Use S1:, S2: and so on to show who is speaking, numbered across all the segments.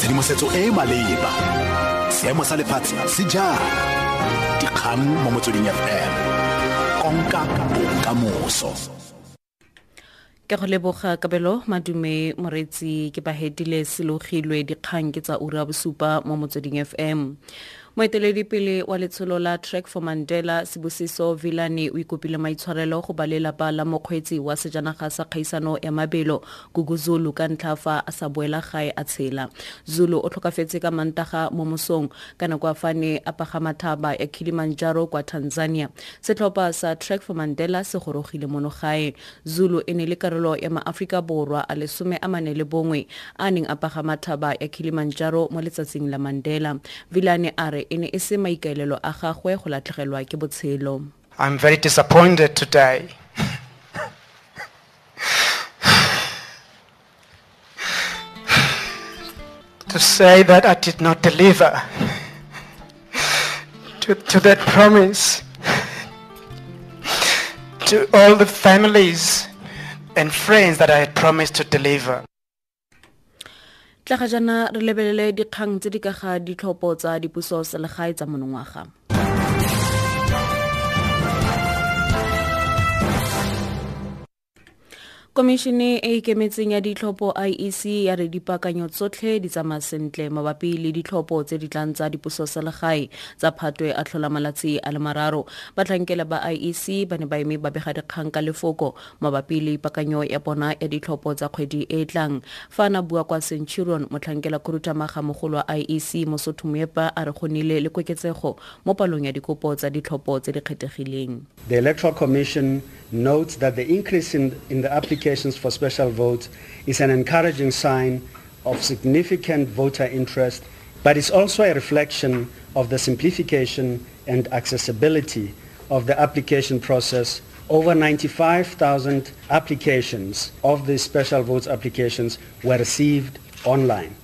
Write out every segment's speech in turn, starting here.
S1: tshedimosetso e e maleba. Seemo sa lefatshe se jang dikgang mo motsweding fm konka bokamoso.
S2: Ke go leboga kabelo madume moretsi ke bahedile selogilwe dikgang ke tsa ura bosupa mo motsweding fm moeteledipele wa letsholo la track for mandela sebosiso vilane o ikopile maitshwarelo go ba lelapa la mokgweetsi wa sejanaga sa kgaisano ya mabelo gugu ka ntlha fa a sa boela gae a tshela. Zulu o tlhokafetse ka mantaga mo mosong ka nako a fane a pagamathaba ya kilimanjaro kwa tanzania. Setlhopha sa track for mandela se gorogile mono gae. Zulu e ne le karolo ya maaforika borwa a lesome a mane le bongwe a neng a pagamathaba ya kilimanjaro mo letsatsing la mandela. Vilane a e ne e se maikaelelo a gagwe go latlhegelwa ke botshelo
S3: I'm very disappointed today. to say that I did not deliver to, to that promise to all the families and friends that I had promised to deliver.
S2: Tla ga jana re lebelele dikgang tse di ka ga ditlhopho tsa dipuso selegae tsa monongwaga komišene e ikemetseng ya ditlhopho iec ya re dipaakanyo tsotlhe di tsamaya sentle mabapi le ditlhopho tse di tlang tsa dipuso selegae tsa phatwe a tlhola malatsi a le mararo. Batlhankela ba iec ba ne ba eme ba bega dikgang ka lefoko mabapi le ipaakanyo ya bona ya ditlhopho tsa kgwedi e e tlang. Fa na bua kwa centurion motlhankela khuduthamaga mogolo wa iec mosotho moepa a re go nnile le koketsego mo palong ya dikopo tsa ditlhopho tse di kgethegileng.
S4: The Electoral Commission notes that the increase in, in the applications for special votes is an encouraging sign of significant voter interest, but it's also a reflection of the simplification and accessibility of the application process. Over 95,000 applications of these special votes applications were received online,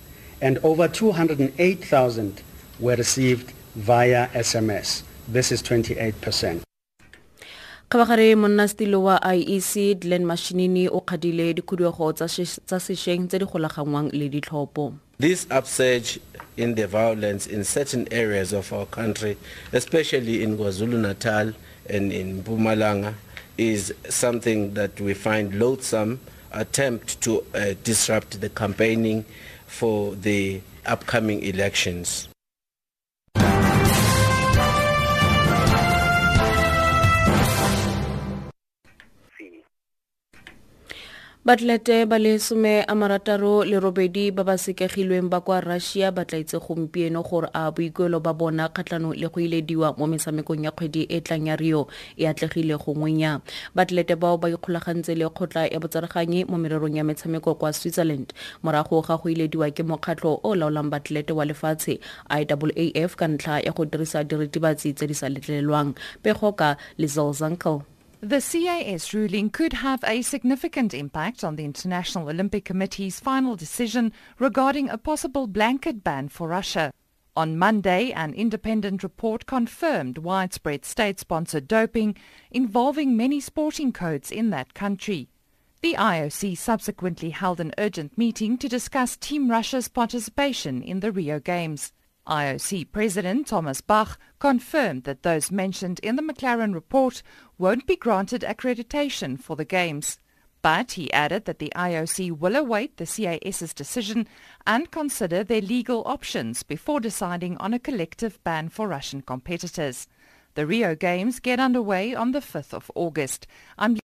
S4: and over 208,000 were received via SMS. This is 28 percent.
S2: Kgabagare monnastilo wa iec glen mashinini o kgadile dikhuduego tsa sešweng tse di le
S5: This upsurge in the violence in certain areas of our country, especially in KwaZulu-Natal and in Mpumalanga, is something that we find loathsome attempt to uh, disrupt the campaigning for the upcoming elections.
S2: Batlelete ba le some a marataro le robedi ba ba sekegilweng ba kwa russia ba tla itse gompieno gore a boikuelo ba bona kgatlhano le go ilediwa mo metshamekong ya kgwedi e tlang ya rio e atlegile gongwe nya batlelete bao ba ikgolagantse le kgotla ya botsereganyi mo mererong ya metshameko kwa switzerland morago ga go ilediwa ke mokgatlho o laolang batlelete wa lefatshe iwaaf ka ntlha ya go dirisa diritibatsi tse di sa letlelelwang pego ka lizelle zankel
S6: The CAS ruling could have a significant impact on the International Olympic Committee's final decision regarding a possible blanket ban for Russia. On Monday, an independent report confirmed widespread state-sponsored doping involving many sporting codes in that country. The IOC subsequently held an urgent meeting to discuss Team Russia's participation in the Rio Games. IOC President Thomas Bach confirmed that those mentioned in the McLaren report won't be granted accreditation for the Games. But he added that the IOC will await the CAS's decision and consider their legal options before deciding on a collective ban for Russian competitors. The Rio Games get underway on the 5th of August. I'm